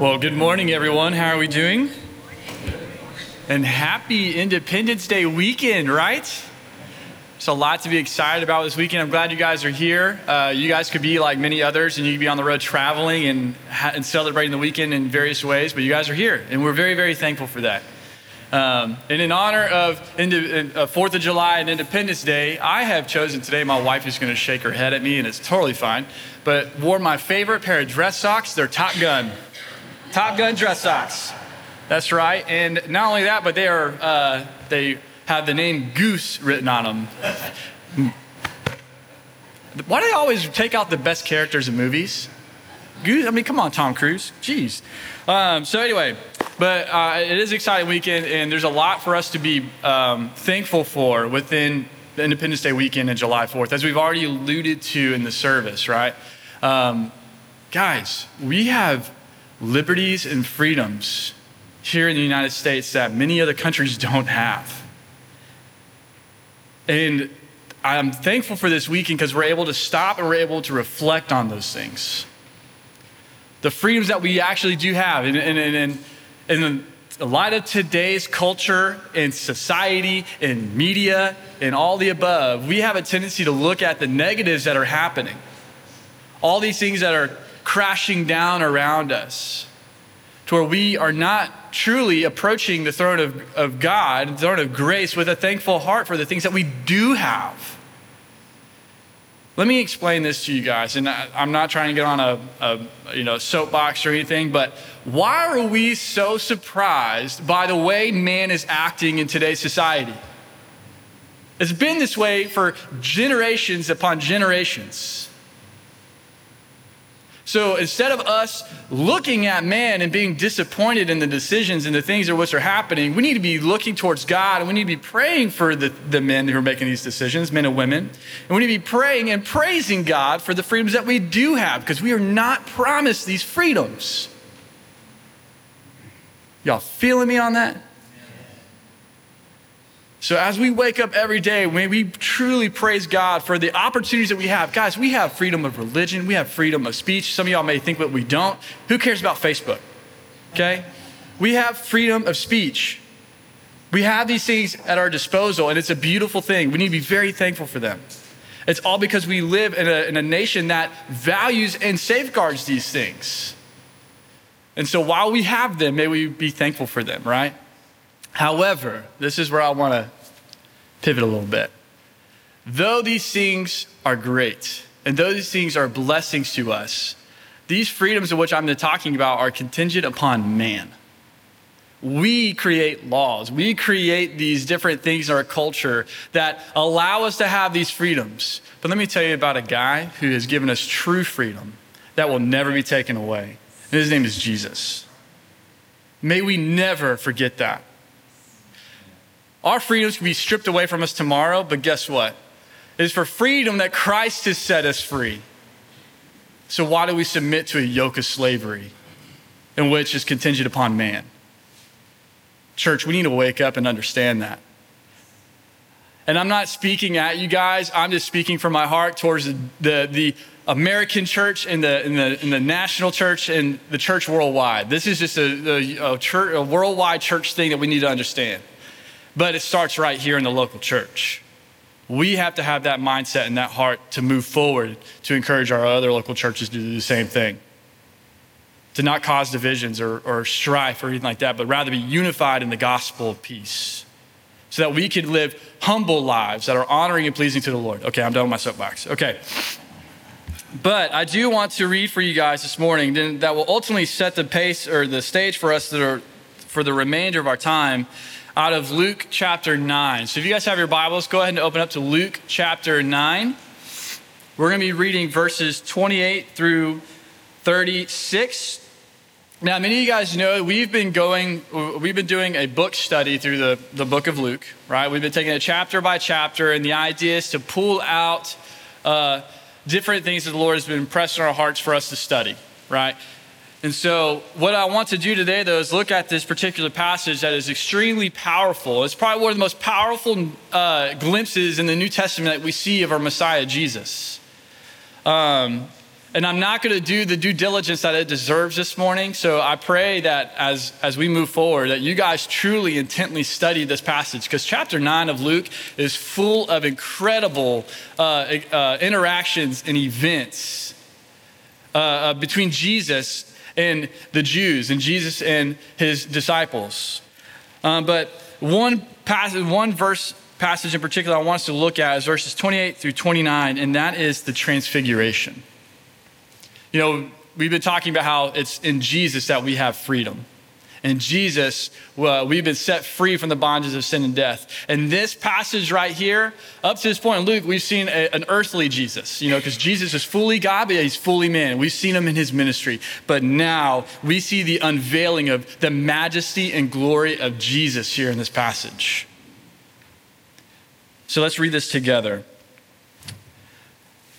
Well, good morning, everyone. How are we doing? And happy Independence Day weekend, right? There's a lot to be excited about this weekend. I'm glad you guys are here. Uh, you guys could be like many others, and you could be on the road traveling and, ha- and celebrating the weekend in various ways, but you guys are here, and we're very, very thankful for that. Um, and in honor of Indi- uh, Fourth of July and Independence Day, I have chosen today. My wife is going to shake her head at me, and it's totally fine. But wore my favorite pair of dress socks. They're Top Gun, Top Gun dress socks. That's right. And not only that, but they are uh, they have the name Goose written on them. Why do they always take out the best characters in movies? Goose. I mean, come on, Tom Cruise. Jeez. Um, so anyway, but uh, it is an exciting weekend, and there's a lot for us to be um, thankful for within the Independence Day weekend and July 4th, as we've already alluded to in the service, right? Um, guys, we have liberties and freedoms here in the United States that many other countries don't have. And I'm thankful for this weekend because we're able to stop and we're able to reflect on those things. The freedoms that we actually do have. And, and, and, and in light of today's culture and society and media and all the above, we have a tendency to look at the negatives that are happening. All these things that are crashing down around us to where we are not truly approaching the throne of, of God, the throne of grace, with a thankful heart for the things that we do have. Let me explain this to you guys, and I, am not trying to get on a, a you know soapbox or anything, but why are we so surprised by the way man is acting in today's society? It's been this way for generations upon generations. So instead of us looking at man and being disappointed in the decisions and the things that which are happening, we need to be looking towards God and we need to be praying for the, the men who are making these decisions, men and women. And we need to be praying and praising God for the freedoms that we do have because we are not promised these freedoms. Y'all feeling me on that? So, as we wake up every day, may we truly praise God for the opportunities that we have. Guys, we have freedom of religion, we have freedom of speech. Some of y'all may think that we don't. Who cares about Facebook? Okay? We have freedom of speech. We have these things at our disposal, and it's a beautiful thing. We need to be very thankful for them. It's all because we live in a, in a nation that values and safeguards these things. And so while we have them, may we be thankful for them, right? However, this is where I want to pivot a little bit. Though these things are great, and though these things are blessings to us, these freedoms of which I'm talking about are contingent upon man. We create laws, we create these different things in our culture that allow us to have these freedoms. But let me tell you about a guy who has given us true freedom that will never be taken away. And his name is Jesus. May we never forget that. Our freedoms can be stripped away from us tomorrow, but guess what? It is for freedom that Christ has set us free. So why do we submit to a yoke of slavery in which is contingent upon man? Church, we need to wake up and understand that. And I'm not speaking at you guys, I'm just speaking from my heart towards the, the, the American church and the, and, the, and the national church and the church worldwide. This is just a, a, a, church, a worldwide church thing that we need to understand but it starts right here in the local church. We have to have that mindset and that heart to move forward to encourage our other local churches to do the same thing. To not cause divisions or, or strife or anything like that, but rather be unified in the gospel of peace so that we could live humble lives that are honoring and pleasing to the Lord. Okay, I'm done with my soapbox. Okay. But I do want to read for you guys this morning that will ultimately set the pace or the stage for us that are for the remainder of our time out of Luke chapter 9. So if you guys have your Bibles, go ahead and open up to Luke chapter 9. We're going to be reading verses 28 through 36. Now, many of you guys know we've been going, we've been doing a book study through the, the book of Luke, right? We've been taking it chapter by chapter, and the idea is to pull out uh, different things that the Lord has been impressing our hearts for us to study, right? And so, what I want to do today, though, is look at this particular passage that is extremely powerful. It's probably one of the most powerful uh, glimpses in the New Testament that we see of our Messiah, Jesus. Um, and I'm not going to do the due diligence that it deserves this morning. So I pray that as, as we move forward, that you guys truly intently study this passage because chapter 9 of Luke is full of incredible uh, uh, interactions and events uh, uh between Jesus and the Jews and Jesus and his disciples. Um, but one passage, one verse passage in particular I want us to look at is verses 28 through 29, and that is the transfiguration. You know, we've been talking about how it's in Jesus that we have freedom. In Jesus, uh, we've been set free from the bondages of sin and death. And this passage right here, up to this point in Luke, we've seen a, an earthly Jesus, you know, because Jesus is fully God, but he's fully man. We've seen him in his ministry. But now we see the unveiling of the majesty and glory of Jesus here in this passage. So let's read this together.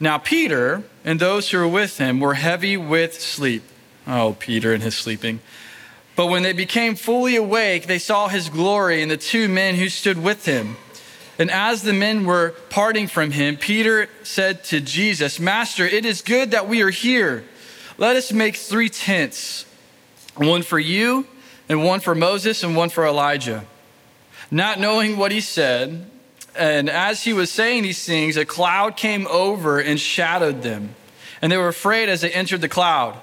Now, Peter and those who were with him were heavy with sleep. Oh, Peter and his sleeping. But when they became fully awake, they saw his glory and the two men who stood with him. And as the men were parting from him, Peter said to Jesus, Master, it is good that we are here. Let us make three tents one for you, and one for Moses, and one for Elijah. Not knowing what he said, and as he was saying these things, a cloud came over and shadowed them. And they were afraid as they entered the cloud.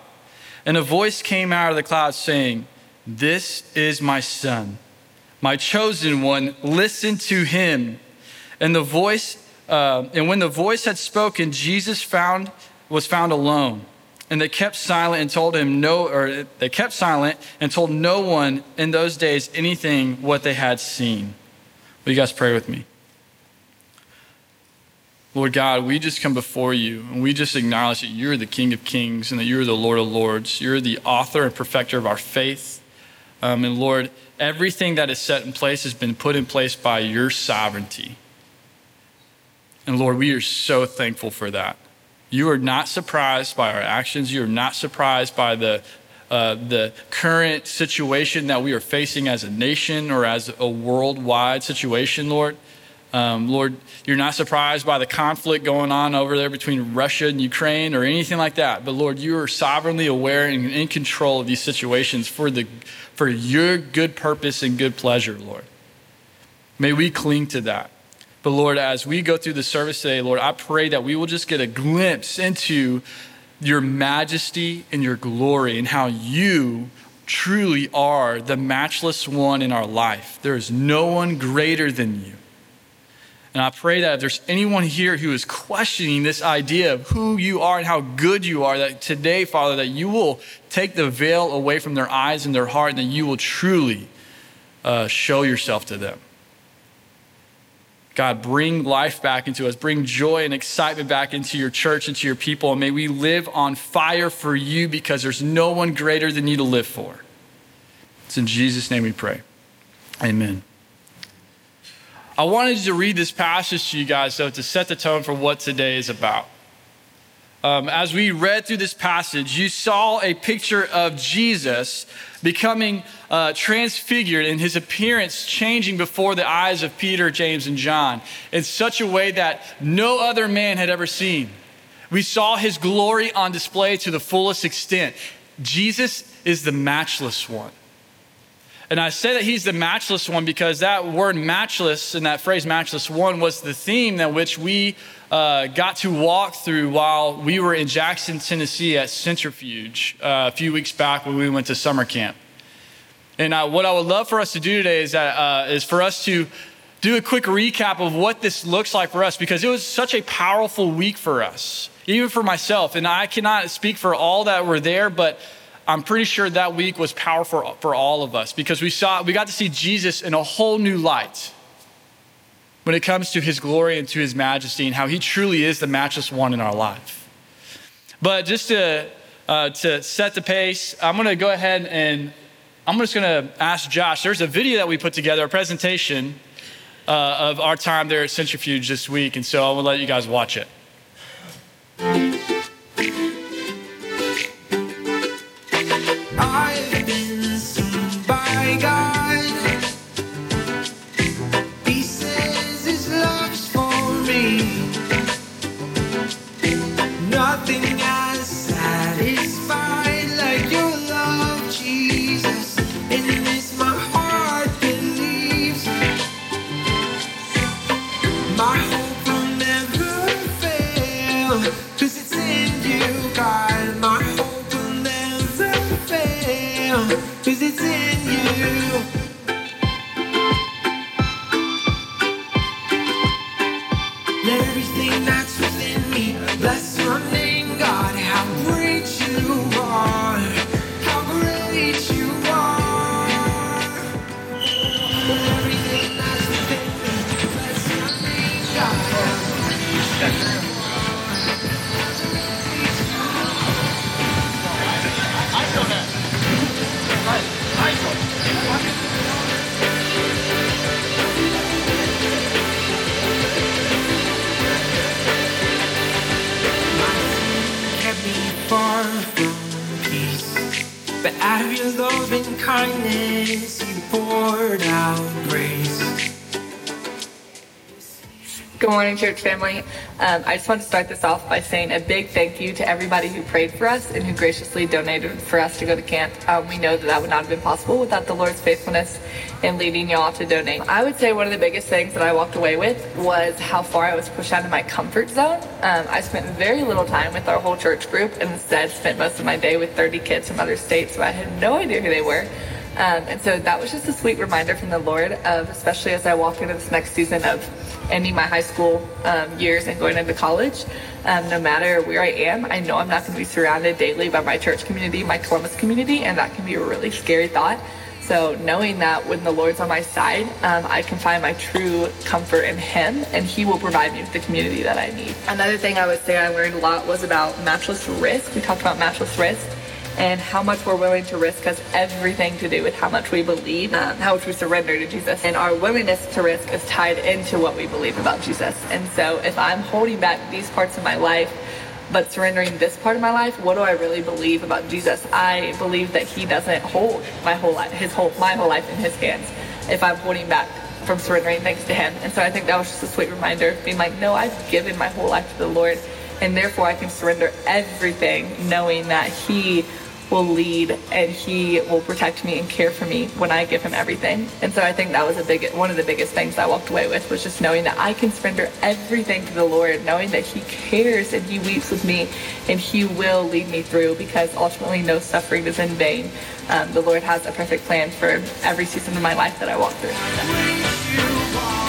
And a voice came out of the cloud saying, This is my son, my chosen one. Listen to him. And the voice, uh, and when the voice had spoken, Jesus found was found alone. And they kept silent and told him no, or they kept silent and told no one in those days anything what they had seen. Will you guys pray with me? Lord God, we just come before you and we just acknowledge that you're the King of Kings and that you're the Lord of Lords. You're the author and perfecter of our faith. Um, and Lord, everything that is set in place has been put in place by your sovereignty. And Lord, we are so thankful for that. You are not surprised by our actions. You are not surprised by the, uh, the current situation that we are facing as a nation or as a worldwide situation, Lord. Um, Lord, you're not surprised by the conflict going on over there between Russia and Ukraine or anything like that. But Lord, you are sovereignly aware and in control of these situations for, the, for your good purpose and good pleasure, Lord. May we cling to that. But Lord, as we go through the service today, Lord, I pray that we will just get a glimpse into your majesty and your glory and how you truly are the matchless one in our life. There is no one greater than you. And I pray that if there's anyone here who is questioning this idea of who you are and how good you are, that today, Father, that you will take the veil away from their eyes and their heart, and that you will truly uh, show yourself to them. God, bring life back into us. Bring joy and excitement back into your church, into your people. And may we live on fire for you because there's no one greater than you to live for. It's in Jesus' name we pray. Amen. I wanted to read this passage to you guys, though, to set the tone for what today is about. Um, as we read through this passage, you saw a picture of Jesus becoming uh, transfigured and his appearance changing before the eyes of Peter, James, and John in such a way that no other man had ever seen. We saw his glory on display to the fullest extent. Jesus is the matchless one. And I say that he's the matchless one because that word matchless and that phrase matchless one was the theme that which we uh, got to walk through while we were in Jackson, Tennessee at Centrifuge uh, a few weeks back when we went to summer camp. And what I would love for us to do today uh, is for us to do a quick recap of what this looks like for us because it was such a powerful week for us, even for myself. And I cannot speak for all that were there, but I'm pretty sure that week was powerful for all of us because we saw we got to see Jesus in a whole new light when it comes to his glory and to his majesty and how he truly is the matchless one in our life. But just to, uh, to set the pace, I'm going to go ahead and I'm just going to ask Josh. There's a video that we put together, a presentation uh, of our time there at Centrifuge this week. And so I will let you guys watch it. Morning, church family. Um, I just want to start this off by saying a big thank you to everybody who prayed for us and who graciously donated for us to go to camp. Um, we know that that would not have been possible without the Lord's faithfulness in leading y'all to donate. I would say one of the biggest things that I walked away with was how far I was pushed out of my comfort zone. Um, I spent very little time with our whole church group and instead spent most of my day with 30 kids from other states, so I had no idea who they were. Um, and so that was just a sweet reminder from the Lord of, especially as I walk into this next season of ending my high school um, years and going into college, um, no matter where I am, I know I'm not going to be surrounded daily by my church community, my Columbus community, and that can be a really scary thought. So knowing that when the Lord's on my side, um, I can find my true comfort in Him, and He will provide me with the community that I need. Another thing I would say I learned a lot was about matchless risk. We talked about matchless risk and how much we're willing to risk has everything to do with how much we believe, um, how much we surrender to Jesus. And our willingness to risk is tied into what we believe about Jesus. And so if I'm holding back these parts of my life, but surrendering this part of my life, what do I really believe about Jesus? I believe that he doesn't hold my whole life, his whole, my whole life in his hands. If I'm holding back from surrendering things to him. And so I think that was just a sweet reminder being like, no, I've given my whole life to the Lord and therefore I can surrender everything knowing that he will lead and he will protect me and care for me when I give him everything. And so I think that was a big one of the biggest things I walked away with was just knowing that I can surrender everything to the Lord, knowing that he cares and he weeps with me and he will lead me through because ultimately no suffering is in vain. Um, the Lord has a perfect plan for every season of my life that I walk through.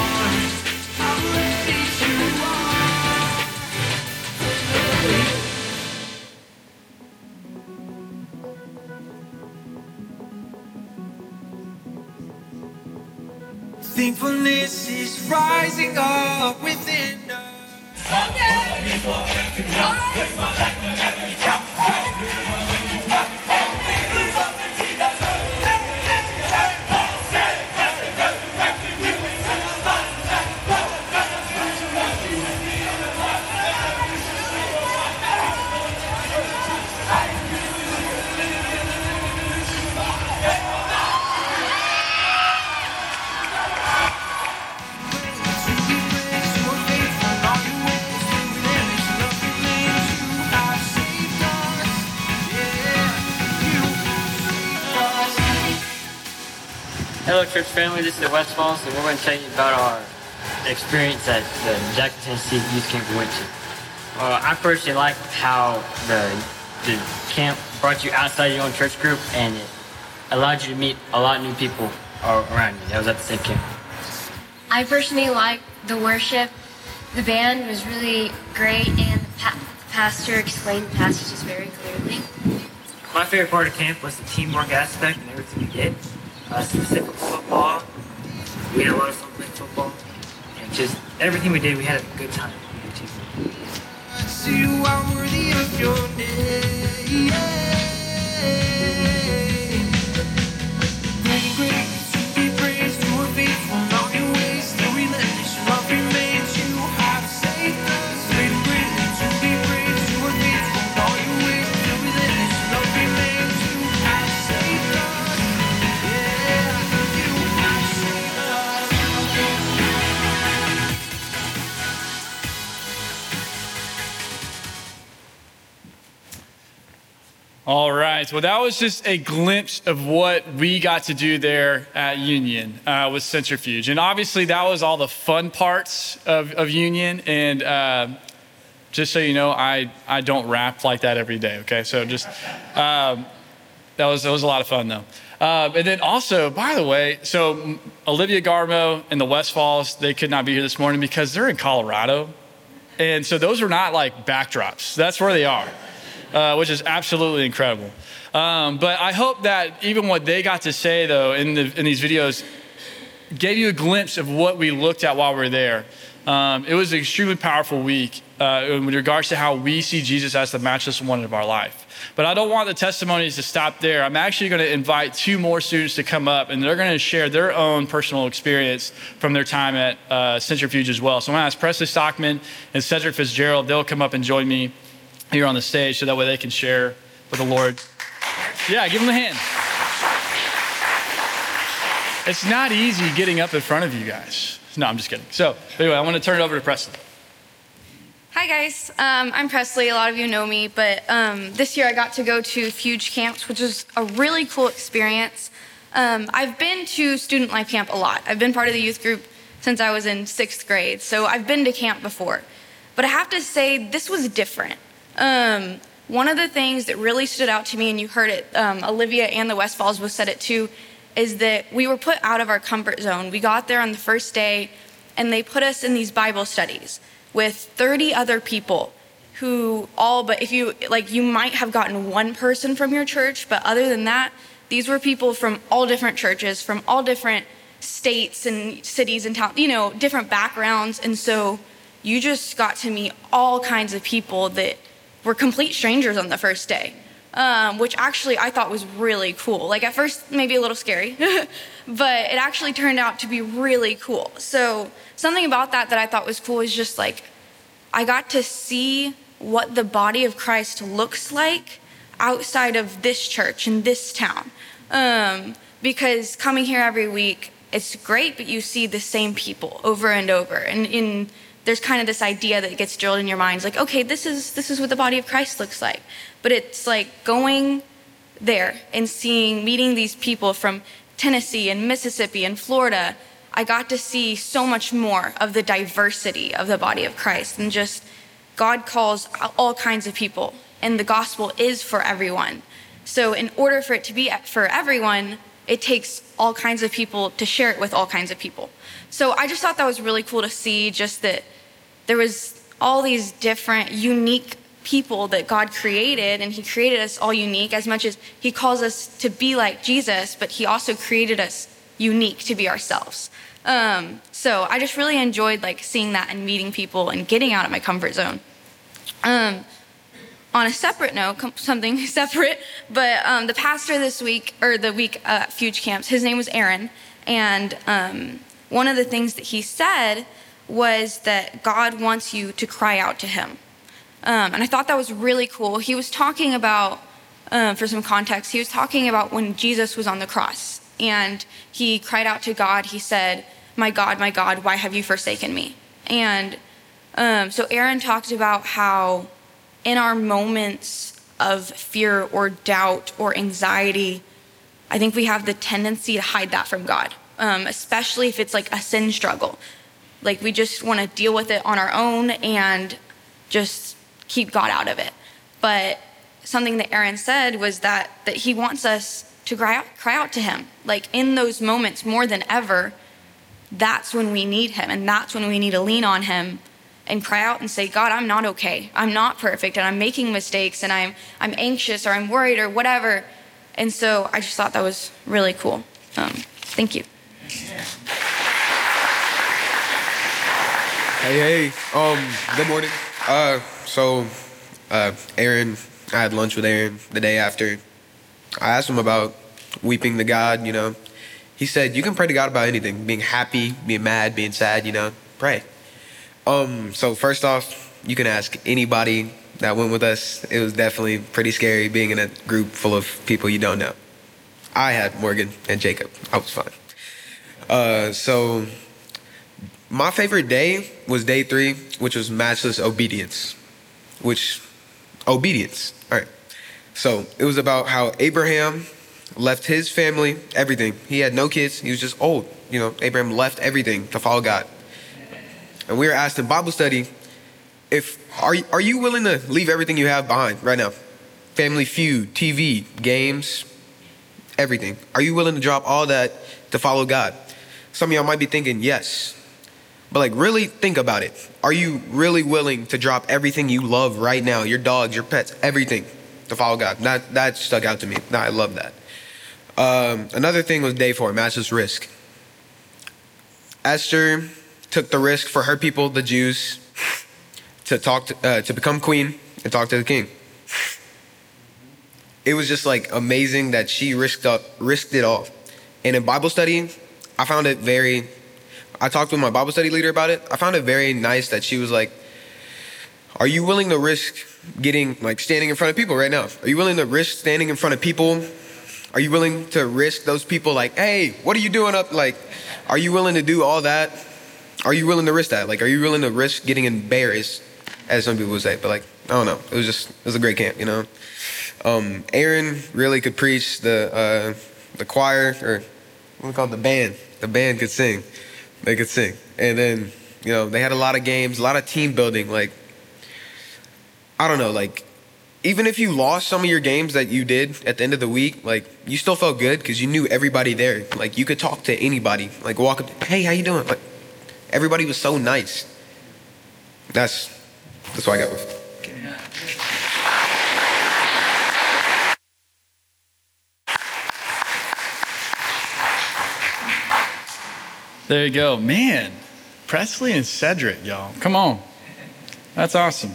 Thankfulness is rising up within us. Hello, church family. This is West Falls, and we're going to tell you about our experience at the Jackson, Tennessee Youth Camp we went to. Uh, I personally like how the the camp brought you outside your own church group, and it allowed you to meet a lot of new people around you. That was at the same camp. I personally like the worship. The band was really great, and the, pa- the pastor explained the passages very clearly. My favorite part of camp was the teamwork aspect and everything we did specific football. We had a lot of fun playing football. And just everything we did, we had a good time. you are worthy of your name. Well, that was just a glimpse of what we got to do there at Union uh, with Centrifuge. And obviously, that was all the fun parts of, of Union. And uh, just so you know, I, I don't rap like that every day, okay? So just, um, that, was, that was a lot of fun, though. Uh, and then also, by the way, so Olivia Garmo and the Westfalls, they could not be here this morning because they're in Colorado. And so those are not like backdrops. That's where they are uh, which is absolutely incredible. Um, but I hope that even what they got to say, though, in, the, in these videos, gave you a glimpse of what we looked at while we were there. Um, it was an extremely powerful week uh, in regards to how we see Jesus as the matchless one of our life. But I don't want the testimonies to stop there. I'm actually going to invite two more students to come up, and they're going to share their own personal experience from their time at uh, Centrifuge as well. So I'm going to ask Presley Stockman and Cedric Fitzgerald. They'll come up and join me here on the stage so that way they can share with the Lord. Yeah, give them a hand. It's not easy getting up in front of you guys. No, I'm just kidding. So, anyway, I want to turn it over to Preston. Hi guys, um, I'm Presley. A lot of you know me, but um, this year I got to go to Fuge Camps, which was a really cool experience. Um, I've been to Student Life Camp a lot. I've been part of the youth group since I was in sixth grade, so I've been to camp before. But I have to say, this was different. Um, one of the things that really stood out to me, and you heard it, um, Olivia and the Westfalls both said it too, is that we were put out of our comfort zone. We got there on the first day, and they put us in these Bible studies with 30 other people who all but if you like you might have gotten one person from your church but other than that these were people from all different churches from all different states and cities and towns you know different backgrounds and so you just got to meet all kinds of people that were complete strangers on the first day um, which actually i thought was really cool. Like at first maybe a little scary but it actually turned out to be really cool. So something about that that i thought was cool is just like i got to see what the body of christ looks like outside of this church in this town. Um, because coming here every week it's great but you see the same people over and over. And in there's kind of this idea that gets drilled in your minds like okay this is this is what the body of christ looks like. But it's like going there and seeing meeting these people from tennessee and mississippi and florida i got to see so much more of the diversity of the body of christ and just god calls all kinds of people and the gospel is for everyone. So in order for it to be for everyone it takes all kinds of people to share it with all kinds of people. So i just thought that was really cool to see just that there was all these different unique people that god created and he created us all unique as much as he calls us to be like jesus but he also created us unique to be ourselves um, so i just really enjoyed like seeing that and meeting people and getting out of my comfort zone um, on a separate note, something separate, but um, the pastor this week, or the week uh, at Fuge Camps, his name was Aaron. And um, one of the things that he said was that God wants you to cry out to him. Um, and I thought that was really cool. He was talking about, uh, for some context, he was talking about when Jesus was on the cross and he cried out to God. He said, My God, my God, why have you forsaken me? And um, so Aaron talked about how in our moments of fear or doubt or anxiety, I think we have the tendency to hide that from God, um, especially if it's like a sin struggle. Like we just want to deal with it on our own and just keep God out of it. But something that Aaron said was that that he wants us to cry out, cry out to him. Like in those moments more than ever, that's when we need him and that's when we need to lean on him and cry out and say, God, I'm not okay. I'm not perfect and I'm making mistakes and I'm I'm anxious or I'm worried or whatever. And so I just thought that was really cool. Um, thank you. Hey, hey. Um, good morning. Uh, so uh, Aaron, I had lunch with Aaron the day after. I asked him about weeping to God, you know. He said, You can pray to God about anything being happy, being mad, being sad, you know, pray. Um, so, first off, you can ask anybody that went with us. It was definitely pretty scary being in a group full of people you don't know. I had Morgan and Jacob. I was fine. Uh, so, my favorite day was day three, which was matchless obedience. Which, obedience. All right. So, it was about how Abraham left his family, everything. He had no kids. He was just old. You know, Abraham left everything to follow God. And we were asked in Bible study if are you, are you willing to leave everything you have behind right now? Family feud, TV, games, everything. Are you willing to drop all that to follow God? Some of y'all might be thinking yes. But like really think about it. Are you really willing to drop everything you love right now, your dogs, your pets, everything to follow God? That that stuck out to me. I love that. Um, another thing was day four, matchless risk. Esther took the risk for her people, the Jews, to talk to, uh, to become queen and talk to the king. It was just like amazing that she risked up risked it all. And in Bible study, I found it very I talked with my Bible study leader about it. I found it very nice that she was like, Are you willing to risk getting like standing in front of people right now? Are you willing to risk standing in front of people? Are you willing to risk those people like, hey, what are you doing up? Like, are you willing to do all that? Are you willing to risk that? Like, are you willing to risk getting embarrassed, as some people would say? But like, I don't know. It was just, it was a great camp, you know. Um, Aaron really could preach. The uh, the choir or what we call it, the band. The band could sing. They could sing, and then you know they had a lot of games, a lot of team building. Like, I don't know, like even if you lost some of your games that you did at the end of the week, like you still felt good because you knew everybody there. Like you could talk to anybody. Like walk up, hey, how you doing? Like everybody was so nice. That's that's what I got with. There you go. Man, Presley and Cedric, y'all. Come on. That's awesome.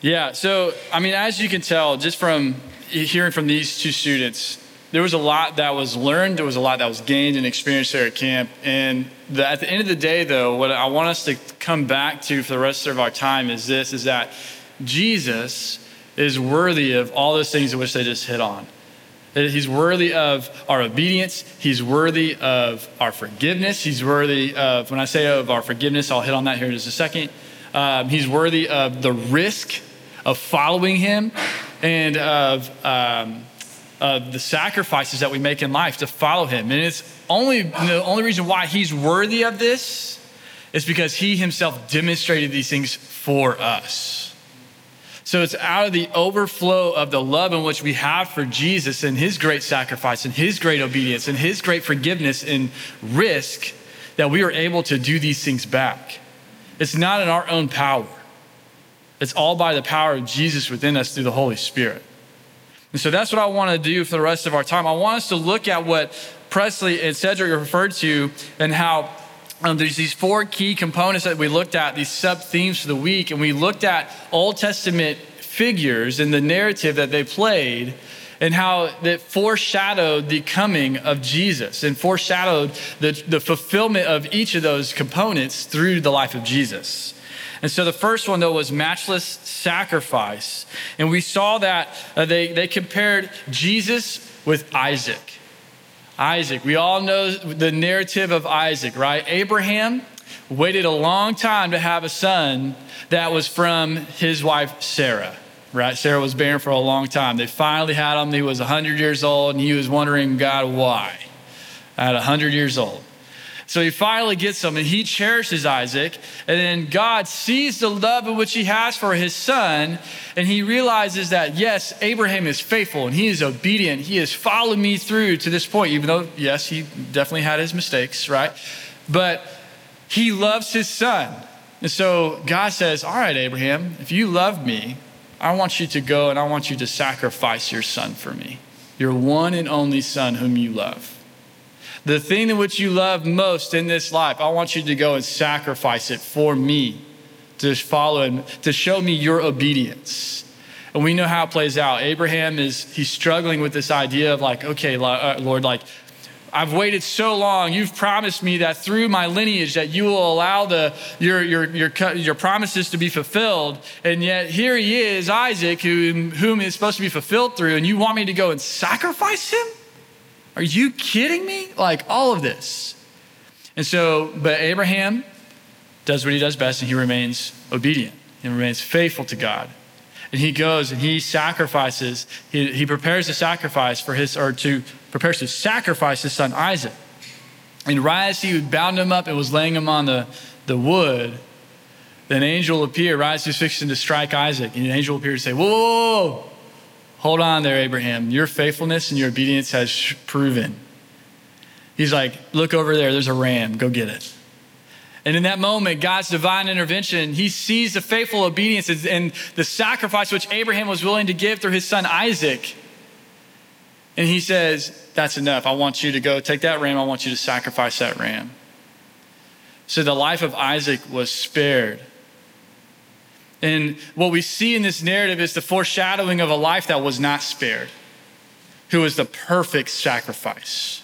Yeah, so, I mean, as you can tell, just from hearing from these two students, there was a lot that was learned, there was a lot that was gained and experienced there at camp. And the, at the end of the day, though, what I want us to come back to for the rest of our time is this is that Jesus is worthy of all those things in which they just hit on. That He's worthy of our obedience. He's worthy of our forgiveness. He's worthy of, when I say of our forgiveness, I'll hit on that here in just a second. Um, he's worthy of the risk of following Him and of, um, of the sacrifices that we make in life to follow Him. And it's only the only reason why He's worthy of this is because He Himself demonstrated these things for us. So it's out of the overflow of the love in which we have for Jesus and his great sacrifice and his great obedience and his great forgiveness and risk that we are able to do these things back. It's not in our own power, it's all by the power of Jesus within us through the Holy Spirit. And so that's what I want to do for the rest of our time. I want us to look at what Presley and Cedric referred to and how um, there's these four key components that we looked at, these sub themes for the week, and we looked at Old Testament figures and the narrative that they played and how that foreshadowed the coming of Jesus and foreshadowed the, the fulfillment of each of those components through the life of Jesus. And so the first one, though, was matchless sacrifice. And we saw that uh, they, they compared Jesus with Isaac. Isaac. We all know the narrative of Isaac, right? Abraham waited a long time to have a son that was from his wife Sarah, right? Sarah was barren for a long time. They finally had him. He was 100 years old and he was wondering, God, why? At 100 years old. So he finally gets him and he cherishes Isaac. And then God sees the love in which he has for his son. And he realizes that, yes, Abraham is faithful and he is obedient. He has followed me through to this point, even though, yes, he definitely had his mistakes, right? But he loves his son. And so God says, All right, Abraham, if you love me, I want you to go and I want you to sacrifice your son for me, your one and only son whom you love. The thing in which you love most in this life, I want you to go and sacrifice it for me to follow him, to show me your obedience. And we know how it plays out. Abraham is, he's struggling with this idea of like, okay, uh, Lord, like, I've waited so long. You've promised me that through my lineage that you will allow the, your, your, your, your promises to be fulfilled. And yet here he is, Isaac, whom, whom is supposed to be fulfilled through, and you want me to go and sacrifice him? Are you kidding me? Like all of this. And so, but Abraham does what he does best and he remains obedient and remains faithful to God. And he goes and he sacrifices, he, he prepares a sacrifice for his, or to, prepares to sacrifice his son Isaac. And right as he bound him up and was laying him on the, the wood, then an angel appeared, right as he was fixing to strike Isaac. And an angel appeared to say, Whoa, whoa, whoa, hold on there, Abraham. Your faithfulness and your obedience has proven. He's like, Look over there, there's a ram, go get it. And in that moment, God's divine intervention, he sees the faithful obedience and the sacrifice which Abraham was willing to give through his son Isaac. And he says, That's enough. I want you to go take that ram. I want you to sacrifice that ram. So the life of Isaac was spared. And what we see in this narrative is the foreshadowing of a life that was not spared, who was the perfect sacrifice.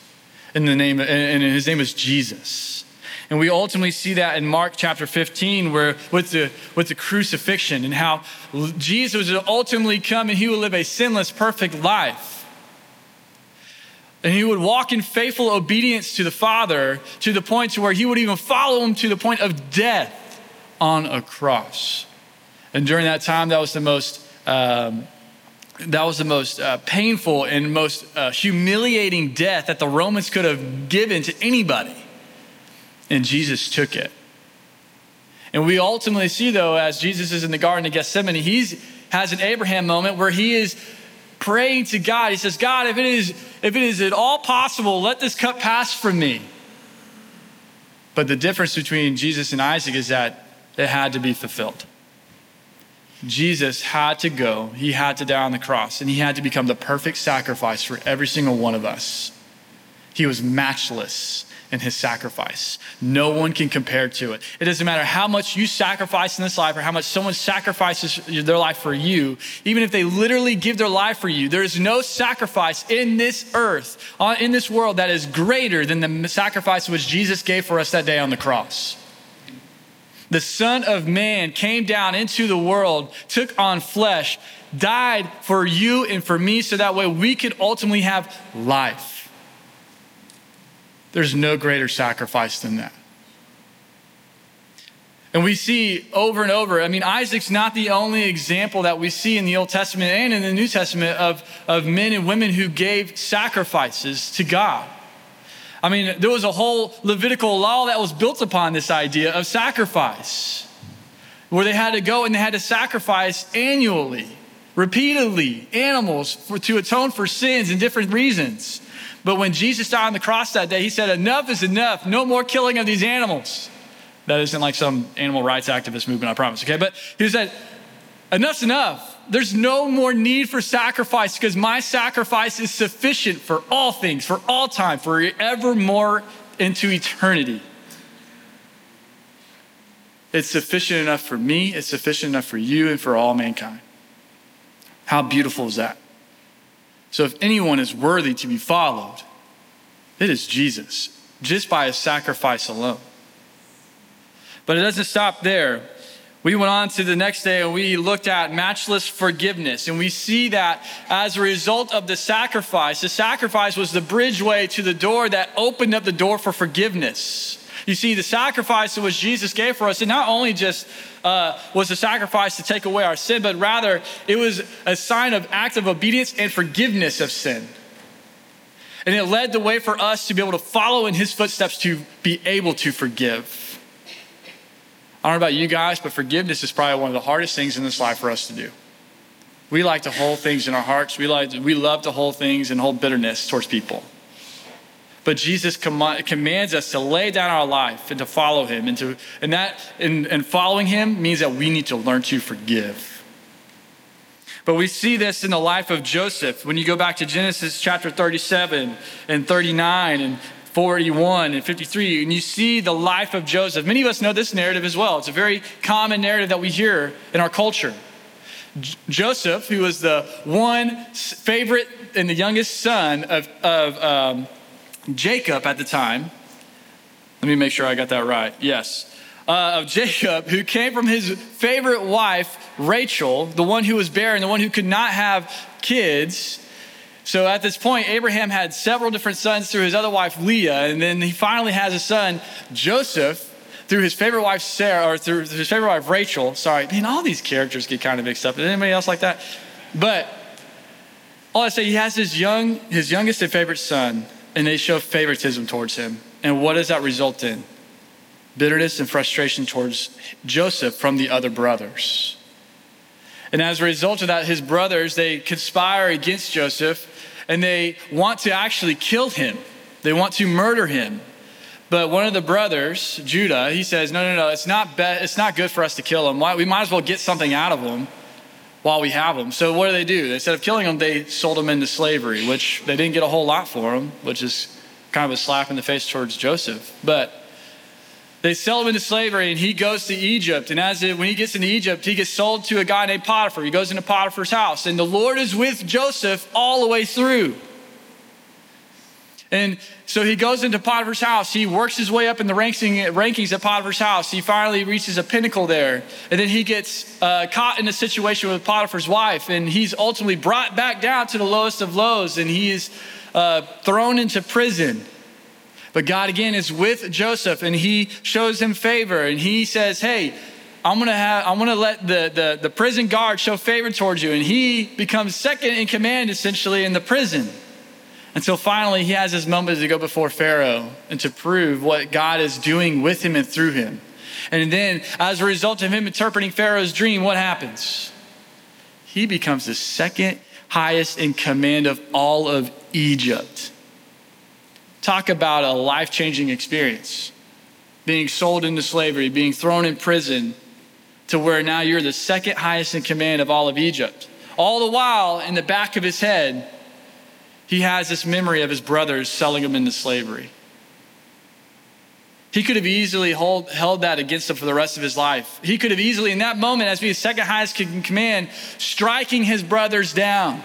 In the name, and his name is Jesus. And we ultimately see that in Mark chapter 15, where with the, with the crucifixion and how Jesus would ultimately come and he would live a sinless, perfect life. And he would walk in faithful obedience to the Father to the point to where he would even follow him to the point of death on a cross. And during that time, that was the most um, that was the most uh, painful and most uh, humiliating death that the Romans could have given to anybody. And Jesus took it. And we ultimately see, though, as Jesus is in the Garden of Gethsemane, he has an Abraham moment where he is praying to God. He says, God, if it is, if it is at all possible, let this cup pass from me. But the difference between Jesus and Isaac is that it had to be fulfilled. Jesus had to go, he had to die on the cross, and he had to become the perfect sacrifice for every single one of us. He was matchless in his sacrifice. No one can compare to it. It doesn't matter how much you sacrifice in this life or how much someone sacrifices their life for you, even if they literally give their life for you, there is no sacrifice in this earth, uh, in this world, that is greater than the sacrifice which Jesus gave for us that day on the cross. The Son of Man came down into the world, took on flesh, died for you and for me, so that way we could ultimately have life. There's no greater sacrifice than that. And we see over and over, I mean, Isaac's not the only example that we see in the Old Testament and in the New Testament of, of men and women who gave sacrifices to God. I mean, there was a whole Levitical law that was built upon this idea of sacrifice, where they had to go and they had to sacrifice annually, repeatedly, animals for, to atone for sins and different reasons. But when Jesus died on the cross that day, he said, Enough is enough. No more killing of these animals. That isn't like some animal rights activist movement, I promise, okay? But he said, Enough's enough. There's no more need for sacrifice because my sacrifice is sufficient for all things, for all time, for evermore into eternity. It's sufficient enough for me, it's sufficient enough for you, and for all mankind. How beautiful is that? So, if anyone is worthy to be followed, it is Jesus, just by his sacrifice alone. But it doesn't stop there. We went on to the next day and we looked at matchless forgiveness. And we see that as a result of the sacrifice, the sacrifice was the bridgeway to the door that opened up the door for forgiveness. You see, the sacrifice that was Jesus gave for us, it not only just uh, was a sacrifice to take away our sin, but rather it was a sign of act of obedience and forgiveness of sin. And it led the way for us to be able to follow in his footsteps to be able to forgive. I don't know about you guys, but forgiveness is probably one of the hardest things in this life for us to do. We like to hold things in our hearts. We like to, we love to hold things and hold bitterness towards people. But Jesus com- commands us to lay down our life and to follow him. And, to, and that and, and following him means that we need to learn to forgive. But we see this in the life of Joseph. When you go back to Genesis chapter 37 and 39 and 41 and 53, and you see the life of Joseph. Many of us know this narrative as well. It's a very common narrative that we hear in our culture. J- Joseph, who was the one favorite and the youngest son of, of um, Jacob at the time, let me make sure I got that right. Yes. Uh, of Jacob, who came from his favorite wife, Rachel, the one who was barren, the one who could not have kids. So at this point, Abraham had several different sons through his other wife, Leah, and then he finally has a son, Joseph, through his favorite wife, Sarah, or through his favorite wife, Rachel. Sorry, man, all these characters get kind of mixed up. Is anybody else like that? But all I say, he has his young, his youngest and favorite son, and they show favoritism towards him. And what does that result in? Bitterness and frustration towards Joseph from the other brothers. And as a result of that, his brothers, they conspire against Joseph and they want to actually kill him. They want to murder him. But one of the brothers, Judah, he says, No, no, no, it's not, be- it's not good for us to kill him. We might as well get something out of him while we have him. So what do they do? Instead of killing him, they sold him into slavery, which they didn't get a whole lot for him, which is kind of a slap in the face towards Joseph. But they sell him into slavery and he goes to Egypt. And as it, when he gets into Egypt, he gets sold to a guy named Potiphar. He goes into Potiphar's house. And the Lord is with Joseph all the way through. And so he goes into Potiphar's house. He works his way up in the rankings at Potiphar's house. He finally reaches a pinnacle there. And then he gets uh, caught in a situation with Potiphar's wife. And he's ultimately brought back down to the lowest of lows. And he is uh, thrown into prison. But God again is with Joseph and he shows him favor and he says, Hey, I'm gonna have I'm gonna let the, the, the prison guard show favor towards you. And he becomes second in command essentially in the prison. Until finally he has his moment to go before Pharaoh and to prove what God is doing with him and through him. And then as a result of him interpreting Pharaoh's dream, what happens? He becomes the second highest in command of all of Egypt. Talk about a life changing experience. Being sold into slavery, being thrown in prison, to where now you're the second highest in command of all of Egypt. All the while, in the back of his head, he has this memory of his brothers selling him into slavery. He could have easily hold, held that against him for the rest of his life. He could have easily, in that moment, as being second highest in command, striking his brothers down.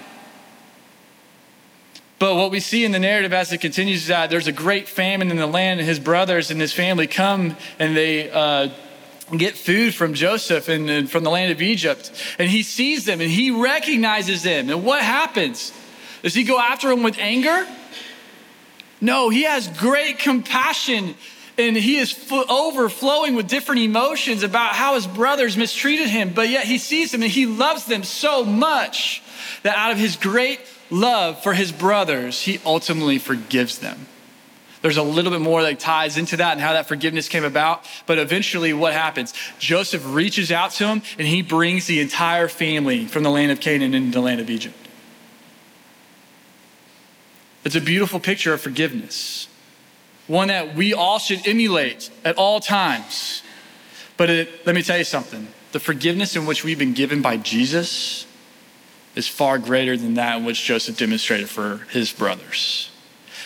But what we see in the narrative as it continues is that there's a great famine in the land, and his brothers and his family come and they uh, get food from Joseph and, and from the land of Egypt. And he sees them and he recognizes them. And what happens? Does he go after them with anger? No, he has great compassion and he is overflowing with different emotions about how his brothers mistreated him. But yet he sees them and he loves them so much that out of his great love for his brothers, he ultimately forgives them. There's a little bit more that ties into that and how that forgiveness came about. But eventually, what happens? Joseph reaches out to him and he brings the entire family from the land of Canaan into the land of Egypt. It's a beautiful picture of forgiveness, one that we all should emulate at all times. But it, let me tell you something the forgiveness in which we've been given by Jesus is far greater than that in which Joseph demonstrated for his brothers.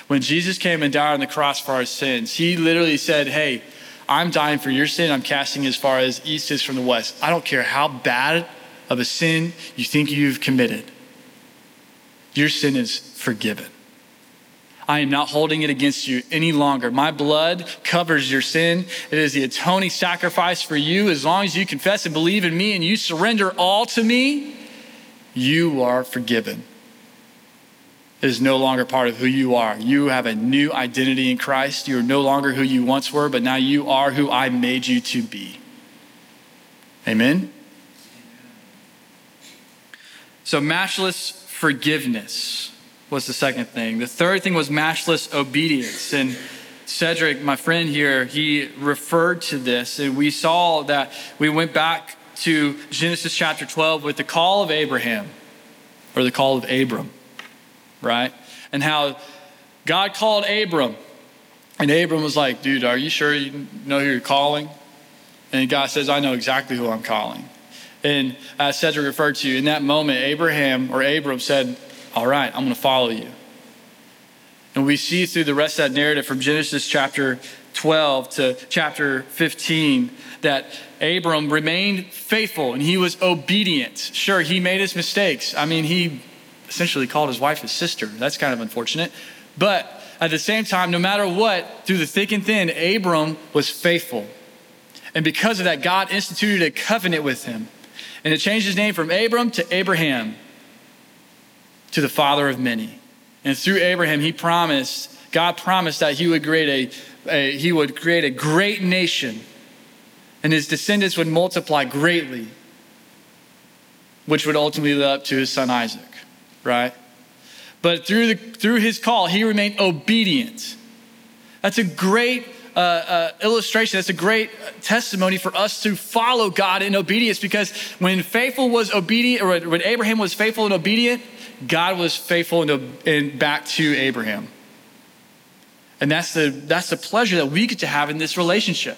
When Jesus came and died on the cross for our sins, he literally said, Hey, I'm dying for your sin. I'm casting as far as east is from the west. I don't care how bad of a sin you think you've committed, your sin is forgiven. I am not holding it against you any longer. My blood covers your sin. It is the atoning sacrifice for you. As long as you confess and believe in me and you surrender all to me, you are forgiven. It is no longer part of who you are. You have a new identity in Christ. You are no longer who you once were, but now you are who I made you to be. Amen? So, matchless forgiveness was the second thing. The third thing was matchless obedience. And Cedric, my friend here, he referred to this. And we saw that we went back to Genesis chapter 12 with the call of Abraham, or the call of Abram, right? And how God called Abram. And Abram was like, dude, are you sure you know who you're calling? And God says, I know exactly who I'm calling. And as Cedric referred to, in that moment, Abraham or Abram said, All right, I'm going to follow you. And we see through the rest of that narrative from Genesis chapter 12 to chapter 15 that Abram remained faithful and he was obedient. Sure, he made his mistakes. I mean, he essentially called his wife his sister. That's kind of unfortunate. But at the same time, no matter what, through the thick and thin, Abram was faithful. And because of that, God instituted a covenant with him. And it changed his name from Abram to Abraham, to the father of many. And through Abraham, he promised, God promised that he would create a, a he would create a great nation, and his descendants would multiply greatly, which would ultimately lead up to his son Isaac, right? But through, the, through his call, he remained obedient. That's a great uh, uh, illustration. That's a great testimony for us to follow God in obedience because when faithful was obedient, or when Abraham was faithful and obedient, God was faithful and, and back to Abraham. And that's the, that's the pleasure that we get to have in this relationship.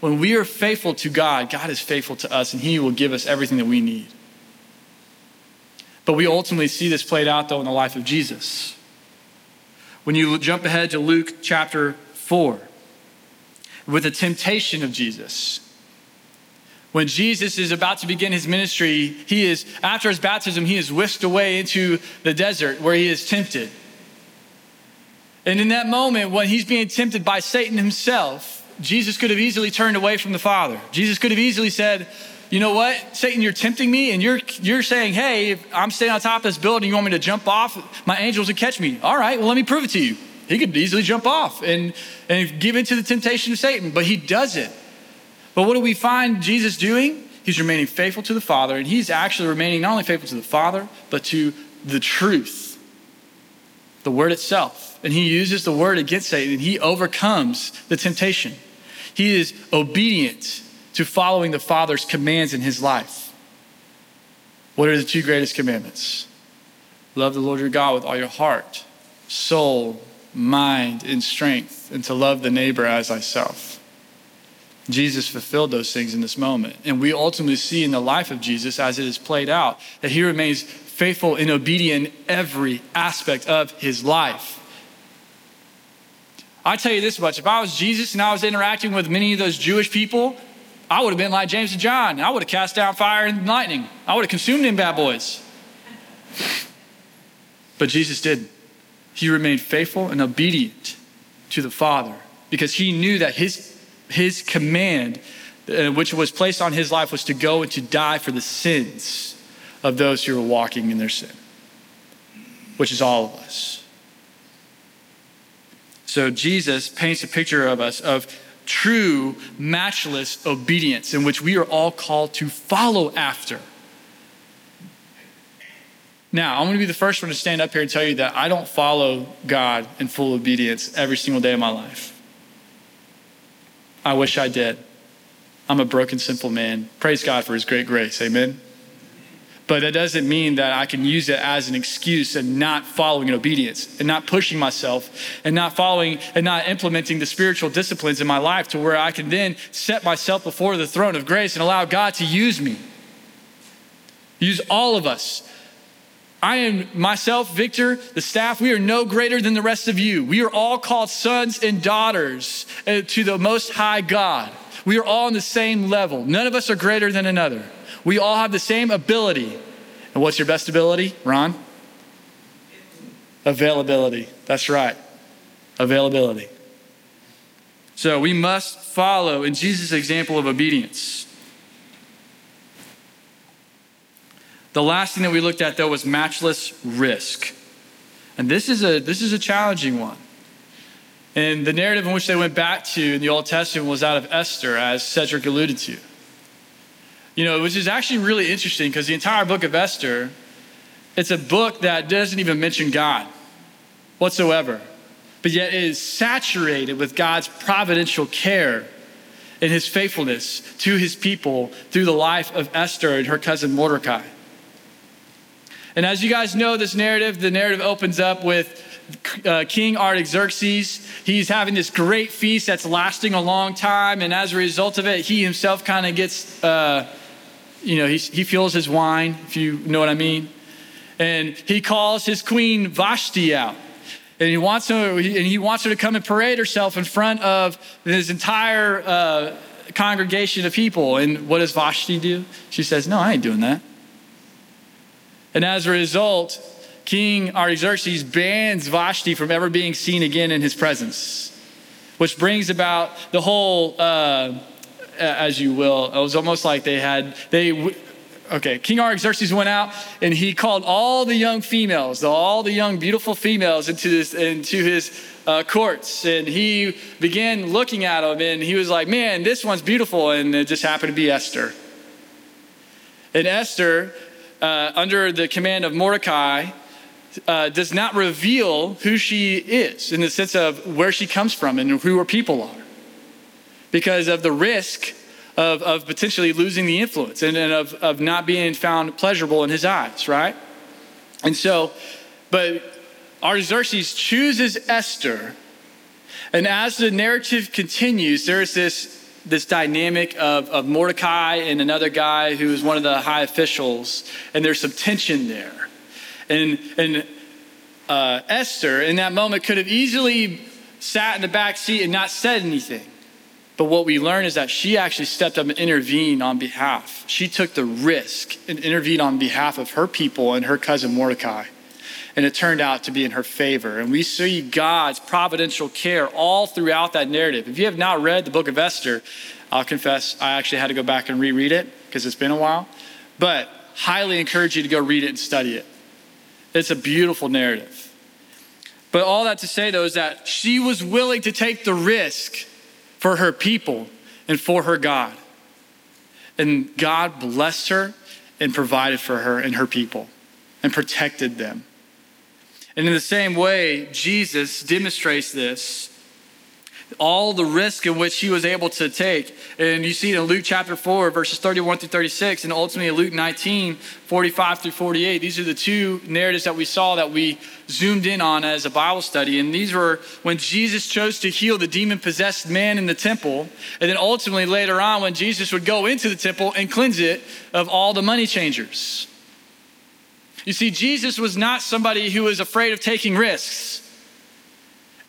When we are faithful to God, God is faithful to us and He will give us everything that we need. But we ultimately see this played out, though, in the life of Jesus. When you jump ahead to Luke chapter 4, with the temptation of Jesus. When Jesus is about to begin his ministry, he is, after his baptism, he is whisked away into the desert where he is tempted. And in that moment, when he's being tempted by Satan himself, Jesus could have easily turned away from the Father. Jesus could have easily said, You know what, Satan, you're tempting me, and you're, you're saying, Hey, I'm staying on top of this building, you want me to jump off? My angels would catch me. All right, well, let me prove it to you. He could easily jump off and, and give into the temptation of Satan, but he doesn't. But what do we find Jesus doing? He's remaining faithful to the Father, and he's actually remaining not only faithful to the Father, but to the truth, the Word itself. And he uses the Word against Satan, and he overcomes the temptation. He is obedient to following the Father's commands in his life. What are the two greatest commandments? Love the Lord your God with all your heart, soul, mind, and strength, and to love the neighbor as thyself. Jesus fulfilled those things in this moment. And we ultimately see in the life of Jesus, as it is played out, that he remains faithful and obedient in every aspect of his life. I tell you this much if I was Jesus and I was interacting with many of those Jewish people, I would have been like James and John. I would have cast down fire and lightning. I would have consumed them bad boys. But Jesus didn't. He remained faithful and obedient to the Father because he knew that his, his command, uh, which was placed on his life, was to go and to die for the sins of those who were walking in their sin, which is all of us. So Jesus paints a picture of us of true, matchless obedience in which we are all called to follow after. Now, I'm going to be the first one to stand up here and tell you that I don't follow God in full obedience every single day of my life. I wish I did. I'm a broken, sinful man. Praise God for his great grace. Amen. But that doesn't mean that I can use it as an excuse and not following in obedience and not pushing myself and not following and not implementing the spiritual disciplines in my life to where I can then set myself before the throne of grace and allow God to use me. Use all of us. I am myself, Victor, the staff, we are no greater than the rest of you. We are all called sons and daughters uh, to the Most High God. We are all on the same level. None of us are greater than another. We all have the same ability. And what's your best ability, Ron? Availability. That's right. Availability. So we must follow in Jesus' example of obedience. The last thing that we looked at, though, was matchless risk. And this is a, this is a challenging one. And the narrative in which they went back to in the Old Testament was out of Esther, as Cedric alluded to. You know, which is actually really interesting because the entire book of Esther, it's a book that doesn't even mention God whatsoever, but yet it is saturated with God's providential care and his faithfulness to his people through the life of Esther and her cousin Mordecai. And as you guys know, this narrative, the narrative opens up with uh, King Artaxerxes. He's having this great feast that's lasting a long time, and as a result of it, he himself kind of gets, uh, you know, he, he feels his wine, if you know what I mean. And he calls his queen Vashti out. and he wants her, and he wants her to come and parade herself in front of his entire uh, congregation of people. And what does Vashti do? She says, "No, I ain't doing that." And as a result, King Artaxerxes bans Vashti from ever being seen again in his presence, which brings about the whole, uh, as you will, it was almost like they had, they, okay, King Artaxerxes went out and he called all the young females, all the young, beautiful females into, this, into his uh, courts. And he began looking at them and he was like, man, this one's beautiful. And it just happened to be Esther. And Esther, uh, under the command of Mordecai, uh, does not reveal who she is in the sense of where she comes from and who her people are because of the risk of, of potentially losing the influence and, and of, of not being found pleasurable in his eyes, right? And so, but Artaxerxes chooses Esther, and as the narrative continues, there's this this dynamic of, of Mordecai and another guy who is one of the high officials, and there's some tension there. And, and uh, Esther, in that moment, could have easily sat in the back seat and not said anything. But what we learn is that she actually stepped up and intervened on behalf. She took the risk and intervened on behalf of her people and her cousin Mordecai. And it turned out to be in her favor. And we see God's providential care all throughout that narrative. If you have not read the book of Esther, I'll confess I actually had to go back and reread it because it's been a while. But highly encourage you to go read it and study it. It's a beautiful narrative. But all that to say, though, is that she was willing to take the risk for her people and for her God. And God blessed her and provided for her and her people and protected them. And in the same way, Jesus demonstrates this all the risk in which he was able to take. And you see it in Luke chapter 4, verses 31 through 36, and ultimately in Luke 19, 45 through 48. These are the two narratives that we saw that we zoomed in on as a Bible study. And these were when Jesus chose to heal the demon possessed man in the temple. And then ultimately later on, when Jesus would go into the temple and cleanse it of all the money changers. You see, Jesus was not somebody who was afraid of taking risks.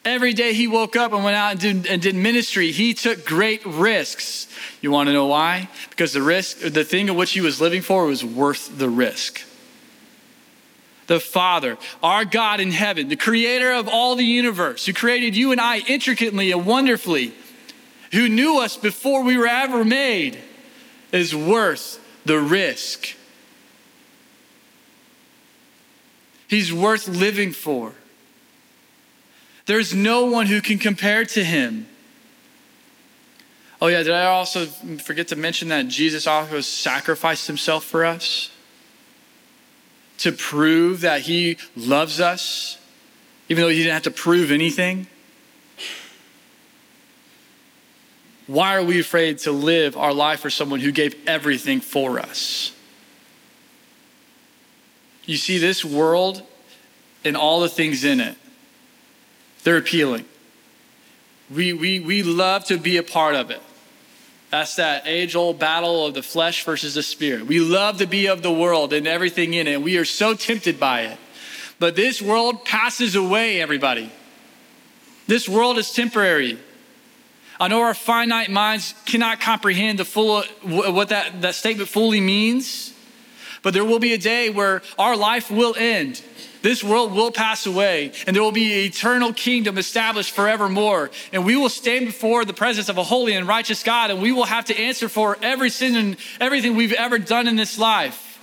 Every day he woke up and went out and did, and did, ministry, he took great risks. You want to know why? Because the risk, the thing of which he was living for was worth the risk. The Father, our God in heaven, the creator of all the universe, who created you and I intricately and wonderfully, who knew us before we were ever made, is worth the risk. He's worth living for. There's no one who can compare to him. Oh, yeah, did I also forget to mention that Jesus also sacrificed himself for us to prove that he loves us, even though he didn't have to prove anything? Why are we afraid to live our life for someone who gave everything for us? You see, this world and all the things in it they're appealing. We, we, we love to be a part of it. That's that age old battle of the flesh versus the spirit. We love to be of the world and everything in it. We are so tempted by it. But this world passes away, everybody. This world is temporary. I know our finite minds cannot comprehend the full what that, that statement fully means, but there will be a day where our life will end this world will pass away, and there will be an eternal kingdom established forevermore. And we will stand before the presence of a holy and righteous God, and we will have to answer for every sin and everything we've ever done in this life.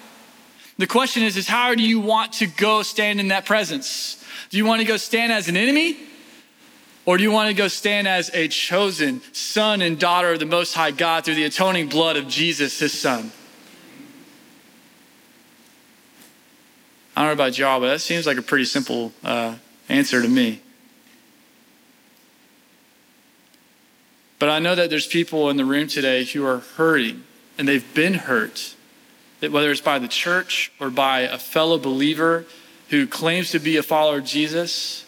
The question is, is how do you want to go stand in that presence? Do you want to go stand as an enemy? Or do you want to go stand as a chosen son and daughter of the Most High God through the atoning blood of Jesus, his son? I don't know about y'all, but that seems like a pretty simple uh, answer to me. But I know that there's people in the room today who are hurting and they've been hurt, that whether it's by the church or by a fellow believer who claims to be a follower of Jesus,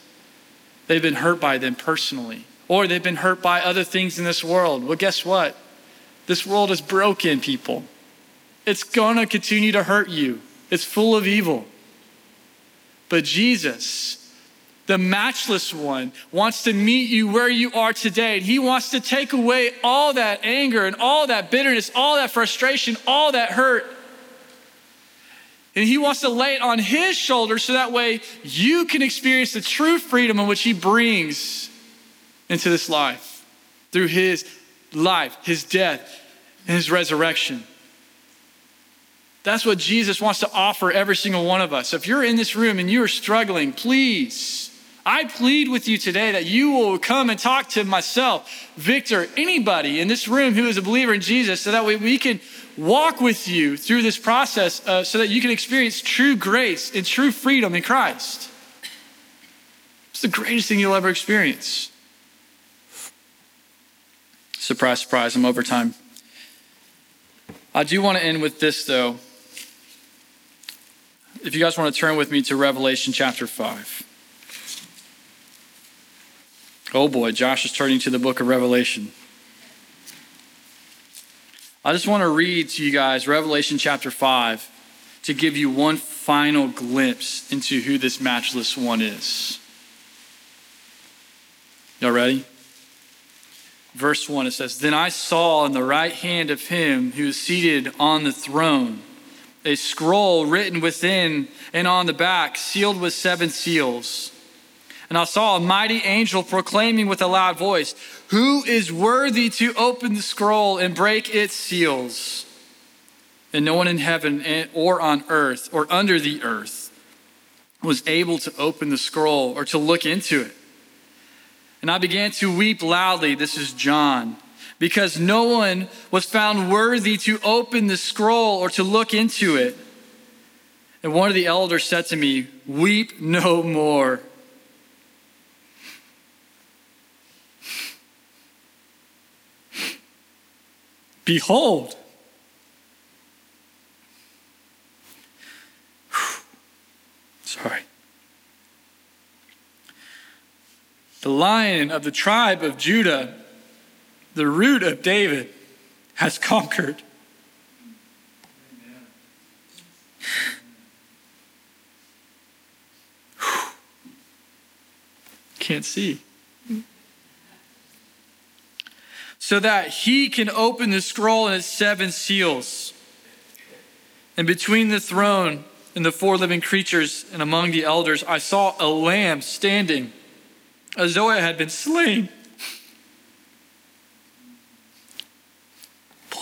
they've been hurt by them personally, or they've been hurt by other things in this world. Well, guess what? This world is broken, people. It's going to continue to hurt you, it's full of evil. But Jesus the matchless one, wants to meet you where you are today. And he wants to take away all that anger and all that bitterness, all that frustration, all that hurt. And he wants to lay it on his shoulders so that way you can experience the true freedom in which he brings into this life through his life, his death, and his resurrection. That's what Jesus wants to offer every single one of us. If you're in this room and you are struggling, please, I plead with you today that you will come and talk to myself, Victor, anybody in this room who is a believer in Jesus, so that way we can walk with you through this process uh, so that you can experience true grace and true freedom in Christ. It's the greatest thing you'll ever experience. Surprise, surprise, I'm over time. I do want to end with this, though. If you guys want to turn with me to Revelation chapter 5. Oh boy, Josh is turning to the book of Revelation. I just want to read to you guys Revelation chapter 5 to give you one final glimpse into who this matchless one is. Y'all ready? Verse 1 it says, Then I saw in the right hand of him who is seated on the throne a scroll written within and on the back, sealed with seven seals. And I saw a mighty angel proclaiming with a loud voice, Who is worthy to open the scroll and break its seals? And no one in heaven or on earth or under the earth was able to open the scroll or to look into it. And I began to weep loudly. This is John. Because no one was found worthy to open the scroll or to look into it. And one of the elders said to me, Weep no more. Behold, sorry. The lion of the tribe of Judah, the root of David, has conquered. Can't see. So that he can open the scroll and its seven seals. And between the throne and the four living creatures and among the elders, I saw a lamb standing as though it had been slain. Pull it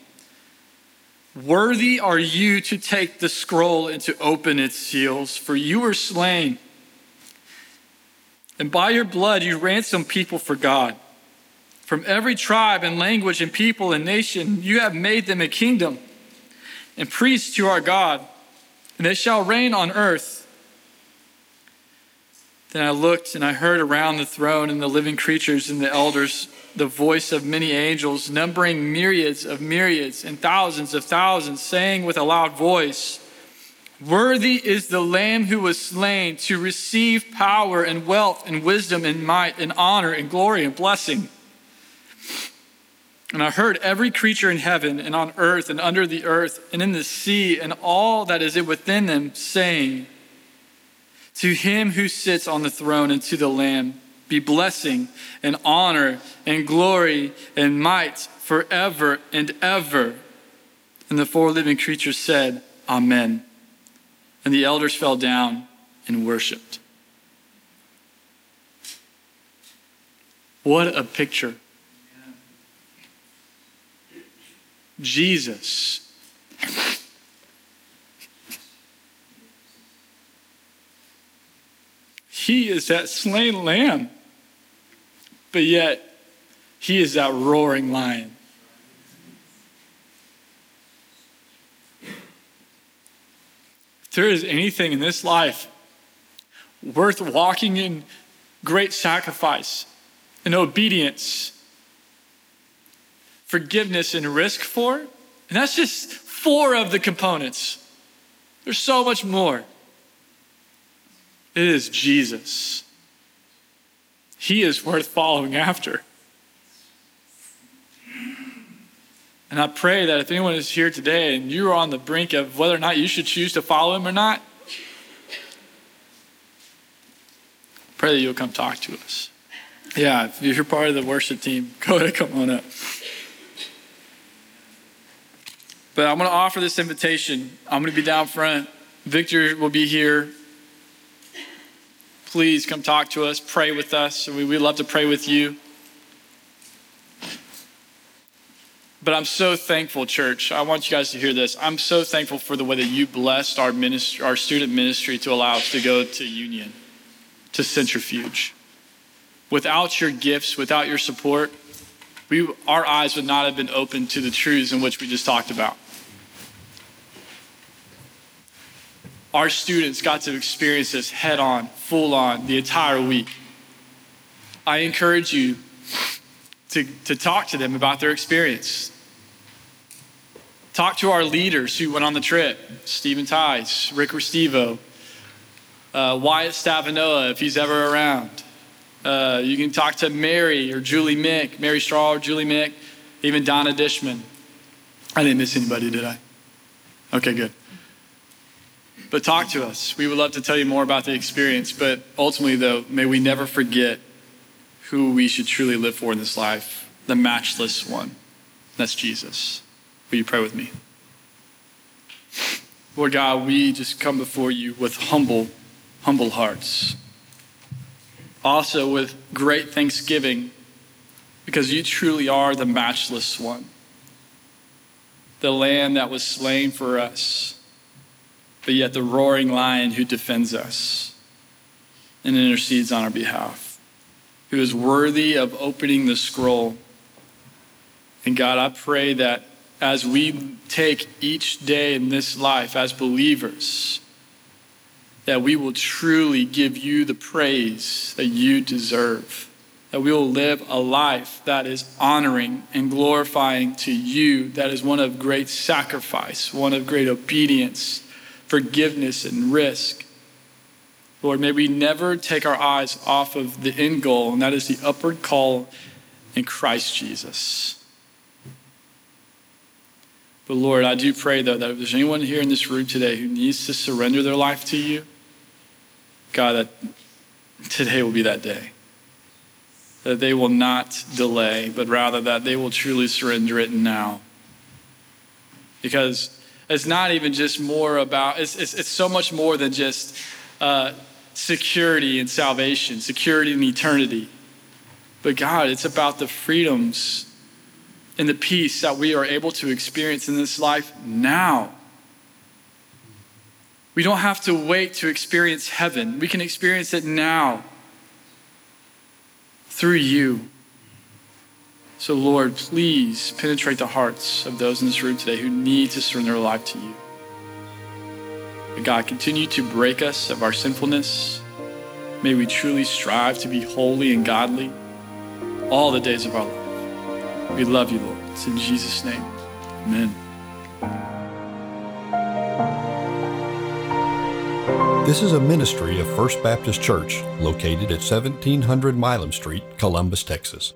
Worthy are you to take the scroll and to open its seals, for you were slain. And by your blood you ransomed people for God. From every tribe and language and people and nation, you have made them a kingdom and priests to our God, and they shall reign on earth. Then I looked and I heard around the throne and the living creatures and the elders the voice of many angels, numbering myriads of myriads and thousands of thousands, saying with a loud voice, Worthy is the Lamb who was slain to receive power and wealth and wisdom and might and honor and glory and blessing. And I heard every creature in heaven and on earth and under the earth and in the sea and all that is within them saying, To him who sits on the throne and to the Lamb be blessing and honor and glory and might forever and ever. And the four living creatures said, Amen. And the elders fell down and worshiped. What a picture. Jesus. He is that slain lamb, but yet he is that roaring lion. If there is anything in this life worth walking in great sacrifice and obedience, forgiveness and risk for. And that's just four of the components. There's so much more. It is Jesus. He is worth following after. And I pray that if anyone is here today and you're on the brink of whether or not you should choose to follow him or not, pray that you'll come talk to us. Yeah, if you're part of the worship team, go ahead, come on up. But I'm going to offer this invitation. I'm going to be down front. Victor will be here. Please come talk to us, pray with us. We, we love to pray with you. But I'm so thankful, church. I want you guys to hear this. I'm so thankful for the way that you blessed our ministry, our student ministry to allow us to go to Union, to Centrifuge. Without your gifts, without your support, we, our eyes would not have been open to the truths in which we just talked about. Our students got to experience this head on, full on, the entire week. I encourage you to, to talk to them about their experience. Talk to our leaders who went on the trip Stephen Tice, Rick Restivo, uh, Wyatt Stavanoa, if he's ever around. Uh, you can talk to Mary or Julie Mick, Mary Straw or Julie Mick, even Donna Dishman. I didn't miss anybody, did I? Okay, good. But talk to us. We would love to tell you more about the experience. But ultimately, though, may we never forget who we should truly live for in this life the matchless one. That's Jesus. Will you pray with me? Lord God, we just come before you with humble, humble hearts. Also with great thanksgiving because you truly are the matchless one, the lamb that was slain for us, but yet the roaring lion who defends us and intercedes on our behalf, who is worthy of opening the scroll. And God, I pray that as we take each day in this life as believers, that we will truly give you the praise that you deserve. That we will live a life that is honoring and glorifying to you, that is one of great sacrifice, one of great obedience, forgiveness, and risk. Lord, may we never take our eyes off of the end goal, and that is the upward call in Christ Jesus. But Lord, I do pray, though, that if there's anyone here in this room today who needs to surrender their life to you, God, that today will be that day. That they will not delay, but rather that they will truly surrender it now. Because it's not even just more about, it's, it's, it's so much more than just uh, security and salvation, security and eternity. But God, it's about the freedoms and the peace that we are able to experience in this life now. We don't have to wait to experience heaven. We can experience it now through you. So, Lord, please penetrate the hearts of those in this room today who need to surrender their life to you. May God, continue to break us of our sinfulness. May we truly strive to be holy and godly all the days of our life. We love you, Lord. It's in Jesus' name. Amen. This is a ministry of First Baptist Church located at 1700 Milam Street, Columbus, Texas.